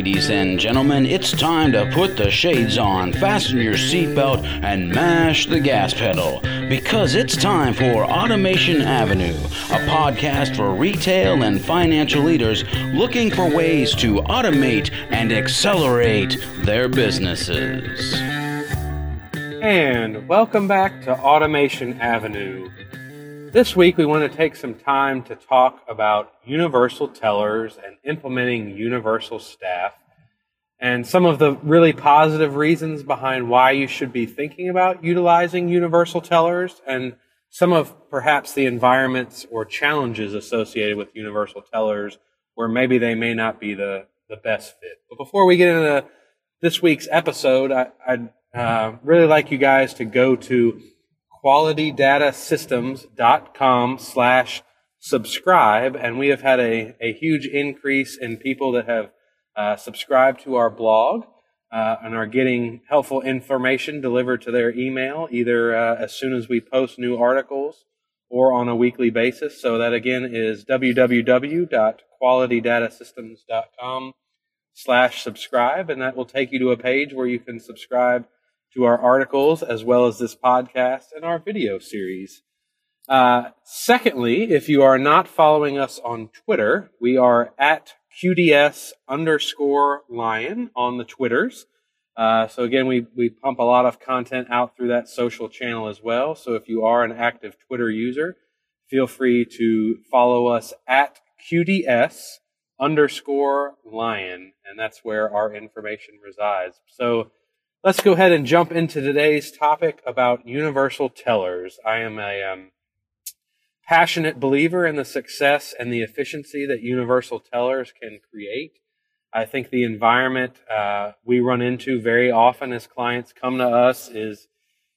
Ladies and gentlemen, it's time to put the shades on, fasten your seatbelt, and mash the gas pedal. Because it's time for Automation Avenue, a podcast for retail and financial leaders looking for ways to automate and accelerate their businesses. And welcome back to Automation Avenue. This week, we want to take some time to talk about universal tellers and implementing universal staff and some of the really positive reasons behind why you should be thinking about utilizing universal tellers and some of perhaps the environments or challenges associated with universal tellers where maybe they may not be the, the best fit. But before we get into this week's episode, I, would uh, really like you guys to go to qualitydatasystems.com slash subscribe. And we have had a, a huge increase in people that have uh, subscribed to our blog uh, and are getting helpful information delivered to their email either uh, as soon as we post new articles or on a weekly basis. So that again is www.qualitydatasystems.com slash subscribe. And that will take you to a page where you can subscribe to our articles as well as this podcast and our video series. Uh, secondly, if you are not following us on Twitter, we are at QDS underscore lion on the Twitters. Uh, so again, we, we pump a lot of content out through that social channel as well. So if you are an active Twitter user, feel free to follow us at QDS underscore lion, and that's where our information resides. So let's go ahead and jump into today's topic about universal tellers. I am a um, passionate believer in the success and the efficiency that universal tellers can create. I think the environment uh, we run into very often as clients come to us is,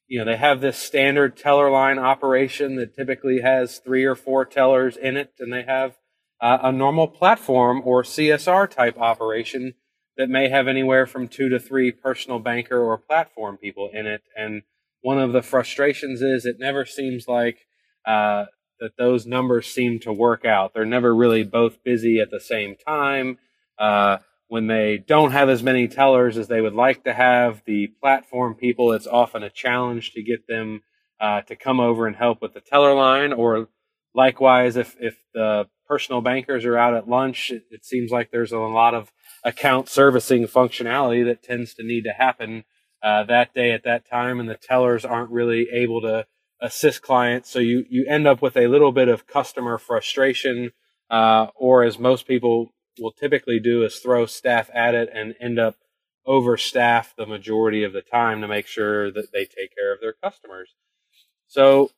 you know, they have this standard teller line operation that typically has three or four tellers in it, and they have uh, a normal platform or CSR type operation that may have anywhere from two to three personal banker or platform people in it. And one of the frustrations is it never seems like uh, that those numbers seem to work out. They're never really both busy at the same time. Uh, when they don't have as many tellers as they would like to have, the platform people, it's often a challenge to get them uh, to come over and help with the teller line. Or likewise, if, if the personal bankers are out at lunch, it, it seems like there's a lot of account servicing functionality that tends to need to happen uh, that day at that time, and the tellers aren't really able to assist clients. So you you end up with a little bit of customer frustration, uh, or as most people will typically do, is throw staff at it and end up overstaff the majority of the time to make sure that they take care of their customers. So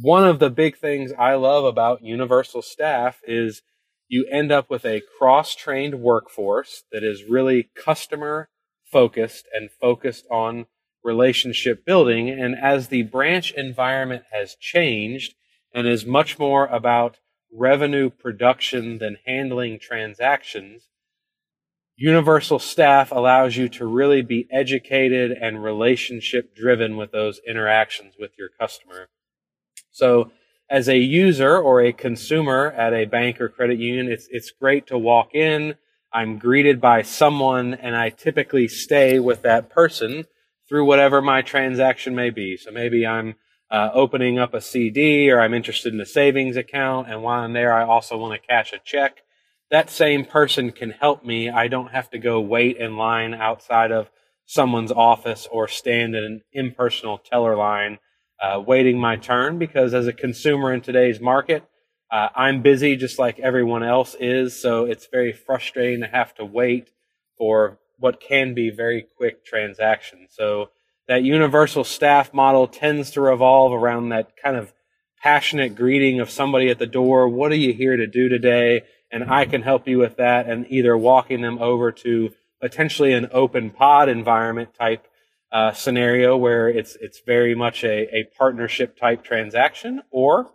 one of the big things I love about universal staff is you end up with a cross trained workforce that is really customer focused and focused on relationship building. And as the branch environment has changed and is much more about revenue production than handling transactions, universal staff allows you to really be educated and relationship driven with those interactions with your customer. So as a user or a consumer at a bank or credit union, it's, it's great to walk in. I'm greeted by someone and I typically stay with that person through whatever my transaction may be. So maybe I'm uh, opening up a CD or I'm interested in a savings account. And while I'm there, I also want to cash a check. That same person can help me. I don't have to go wait in line outside of someone's office or stand in an impersonal teller line uh, waiting my turn because as a consumer in today's market, uh, I'm busy just like everyone else is. So it's very frustrating to have to wait for what can be very quick transactions. So that universal staff model tends to revolve around that kind of passionate greeting of somebody at the door. What are you here to do today? And I can help you with that and either walking them over to potentially an open pod environment type uh, scenario where it's it's very much a, a partnership type transaction, or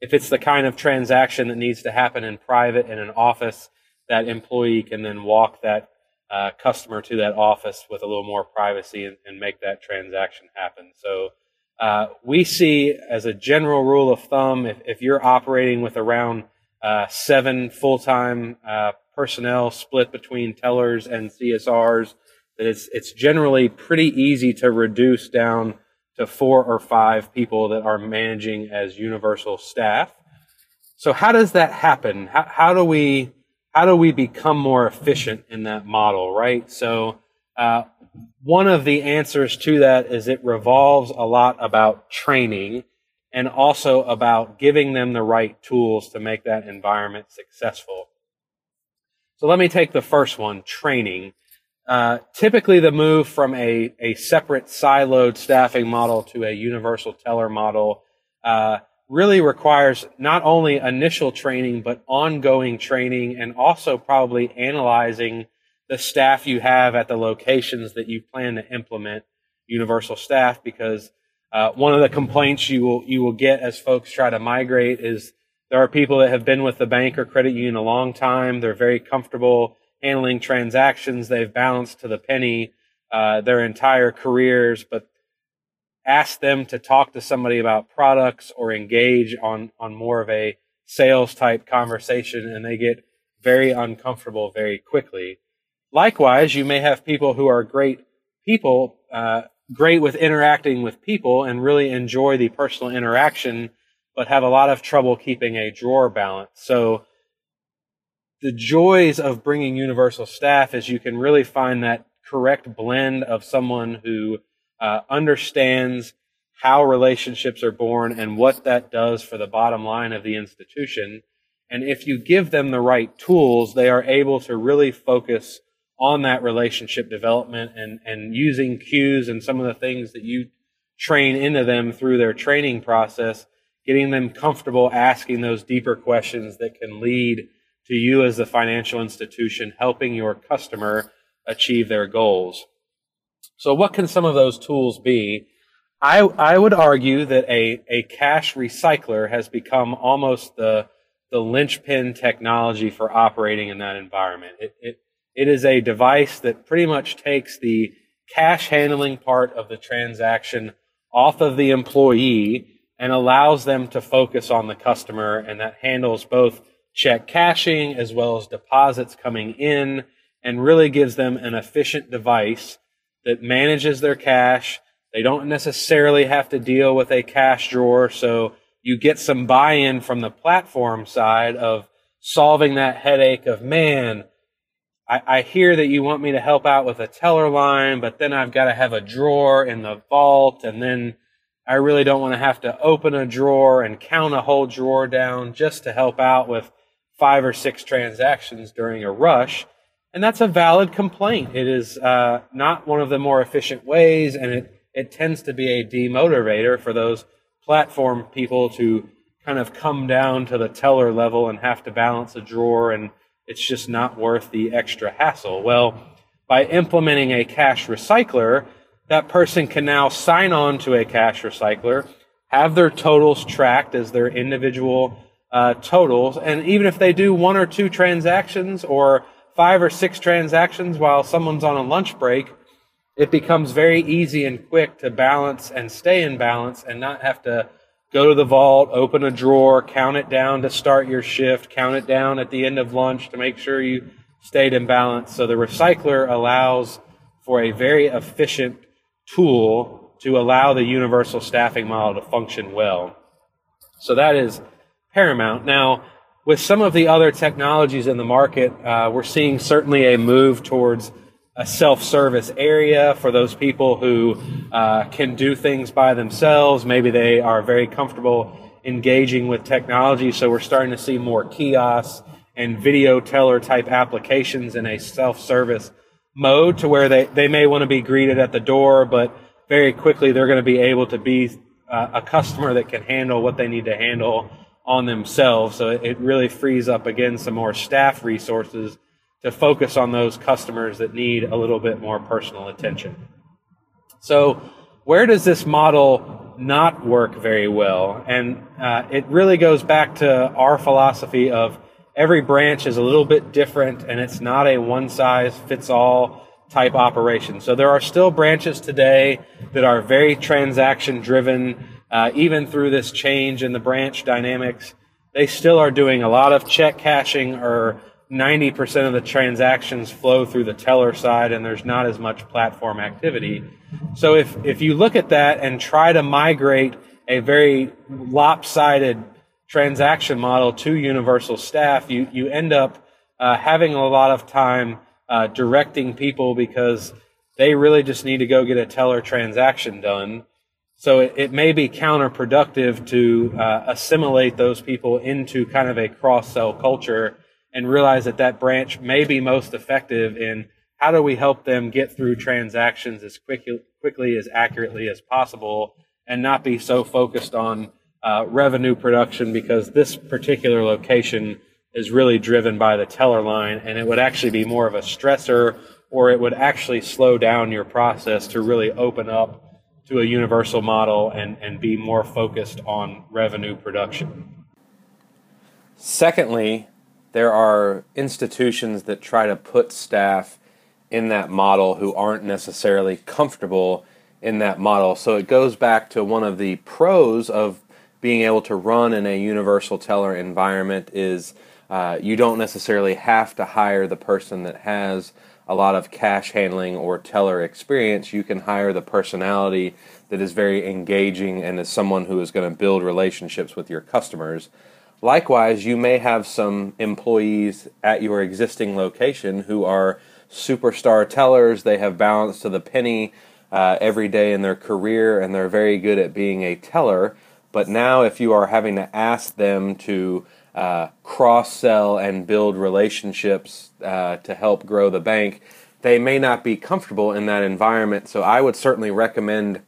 if it's the kind of transaction that needs to happen in private in an office, that employee can then walk that uh, customer to that office with a little more privacy and, and make that transaction happen. So uh, we see as a general rule of thumb, if, if you're operating with around uh, seven full-time uh, personnel split between tellers and CSRs that it's it's generally pretty easy to reduce down to four or five people that are managing as universal staff. So how does that happen? How, how do we how do we become more efficient in that model, right? So uh, one of the answers to that is it revolves a lot about training and also about giving them the right tools to make that environment successful. So let me take the first one, training. Uh, typically, the move from a, a separate siloed staffing model to a universal teller model uh, really requires not only initial training, but ongoing training and also probably analyzing the staff you have at the locations that you plan to implement universal staff because uh, one of the complaints you will you will get as folks try to migrate is there are people that have been with the bank or credit union a long time. They're very comfortable handling transactions. They've balanced to the penny uh, their entire careers, but ask them to talk to somebody about products or engage on on more of a sales type conversation, and they get very uncomfortable very quickly. Likewise, you may have people who are great people, uh, great with interacting with people and really enjoy the personal interaction, but have a lot of trouble keeping a drawer balance. So the joys of bringing universal staff is you can really find that correct blend of someone who uh, understands how relationships are born and what that does for the bottom line of the institution. And if you give them the right tools, they are able to really focus on that relationship development and, and using cues and some of the things that you train into them through their training process, getting them comfortable asking those deeper questions that can lead to you as a financial institution, helping your customer achieve their goals. So what can some of those tools be? I, I would argue that a, a cash recycler has become almost the, the linchpin technology for operating in that environment. It, it, it is a device that pretty much takes the cash handling part of the transaction off of the employee and allows them to focus on the customer, and that handles both check cashing as well as deposits coming in and really gives them an efficient device that manages their cash. They don't necessarily have to deal with a cash drawer, so you get some buy in from the platform side of solving that headache of, man, I, I hear that you want me to help out with a teller line, but then I've got to have a drawer in the vault, and then I really don't want to have to open a drawer and count a whole drawer down just to help out with five or six transactions during a rush. And that's a valid complaint. It is uh, not one of the more efficient ways, and it, it tends to be a demotivator for those platform people to kind of come down to the teller level and have to balance a drawer and it's just not worth the extra hassle. Well, by implementing a cash recycler, that person can now sign on to a cash recycler, have their totals tracked as their individual uh, totals, and even if they do one or two transactions or five or six transactions while someone's on a lunch break, it becomes very easy and quick to balance and stay in balance and not have to go to the vault, open a drawer, count it down to start your shift, count it down at the end of lunch to make sure you stayed in balance. So the recycler allows for a very efficient tool to allow the universal staffing model to function well. So that is paramount. Now, with some of the other technologies in the market, uh, we're seeing certainly a move towards a self-service area for those people who uh, can do things by themselves. Maybe they are very comfortable engaging with technology, so we're starting to see more kiosks and video teller type applications in a self-service mode to where they, they may want to be greeted at the door, but very quickly they're going to be able to be uh, a customer that can handle what they need to handle on themselves. So it really frees up again some more staff resources to focus on those customers that need a little bit more personal attention. So, where does this model not work very well? And uh, it really goes back to our philosophy of every branch is a little bit different and it's not a one size fits all type operation. So, there are still branches today that are very transaction driven, uh, even through this change in the branch dynamics. They still are doing a lot of check cashing or 90% of the transactions flow through the teller side and there's not as much platform activity. So if, if you look at that and try to migrate a very lopsided transaction model to universal staff, you, you end up uh, having a lot of time uh, directing people because they really just need to go get a teller transaction done. So it, it may be counterproductive to uh, assimilate those people into kind of a cross sell culture and realize that that branch may be most effective in how do we help them get through transactions as quickly, quickly as accurately as possible and not be so focused on uh, revenue production because this particular location is really driven by the teller line and it would actually be more of a stressor or it would actually slow down your process to really open up to a universal model and, and be more focused on revenue production. Secondly, there are institutions that try to put staff in that model who aren't necessarily comfortable in that model. So it goes back to one of the pros of being able to run in a universal teller environment is uh, you don't necessarily have to hire the person that has a lot of cash handling or teller experience. You can hire the personality that is very engaging and is someone who is going to build relationships with your customers. Likewise, you may have some employees at your existing location who are superstar tellers. They have balance to the penny uh, every day in their career and they're very good at being a teller. But now, if you are having to ask them to uh, cross sell and build relationships uh, to help grow the bank, they may not be comfortable in that environment. So, I would certainly recommend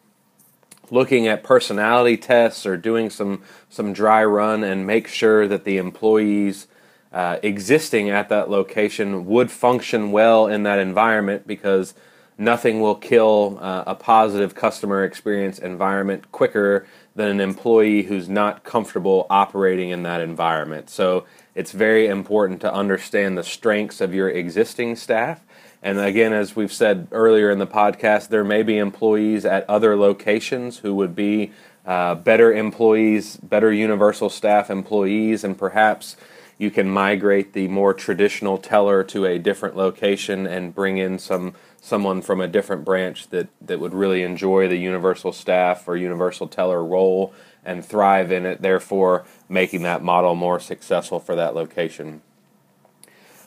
looking at personality tests or doing some some dry run and make sure that the employees uh, existing at that location would function well in that environment because nothing will kill uh, a positive customer experience environment quicker than an employee who's not comfortable operating in that environment. So it's very important to understand the strengths of your existing staff and again, as we've said earlier in the podcast, there may be employees at other locations who would be uh, better employees, better universal staff employees, and perhaps you can migrate the more traditional teller to a different location and bring in some someone from a different branch that, that would really enjoy the universal staff or universal teller role and thrive in it, therefore making that model more successful for that location.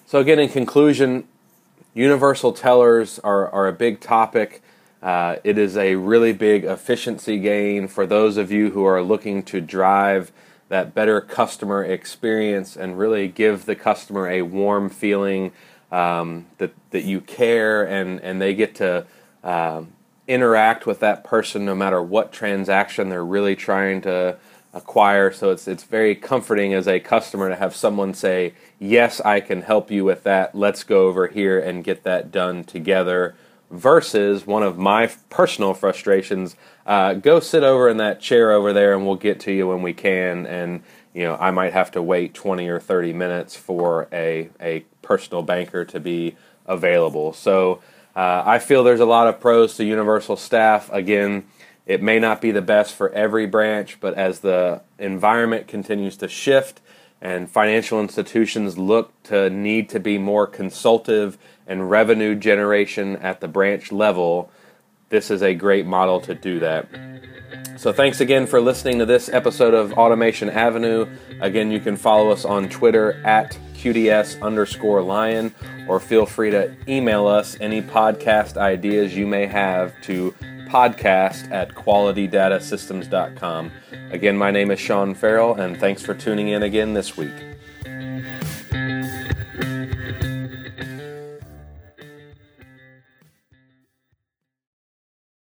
So again, in conclusion, Universal tellers are, are a big topic. Uh, it is a really big efficiency gain for those of you who are looking to drive that better customer experience and really give the customer a warm feeling um, that, that you care and, and they get to uh, interact with that person no matter what transaction they're really trying to acquire. So it's it's very comforting as a customer to have someone say, "Yes, I can help you with that. Let's go over here and get that done together." Versus one of my personal frustrations, uh, go sit over in that chair over there, and we'll get to you when we can. And you know, I might have to wait twenty or thirty minutes for a a personal banker to be available. So. Uh, I feel there's a lot of pros to universal staff. Again, it may not be the best for every branch, but as the environment continues to shift and financial institutions look to need to be more consultative and revenue generation at the branch level, this is a great model to do that. So, thanks again for listening to this episode of Automation Avenue. Again, you can follow us on Twitter at QDS underscore lion, or feel free to email us any podcast ideas you may have to podcast at qualitydatasystems.com. Again, my name is Sean Farrell, and thanks for tuning in again this week.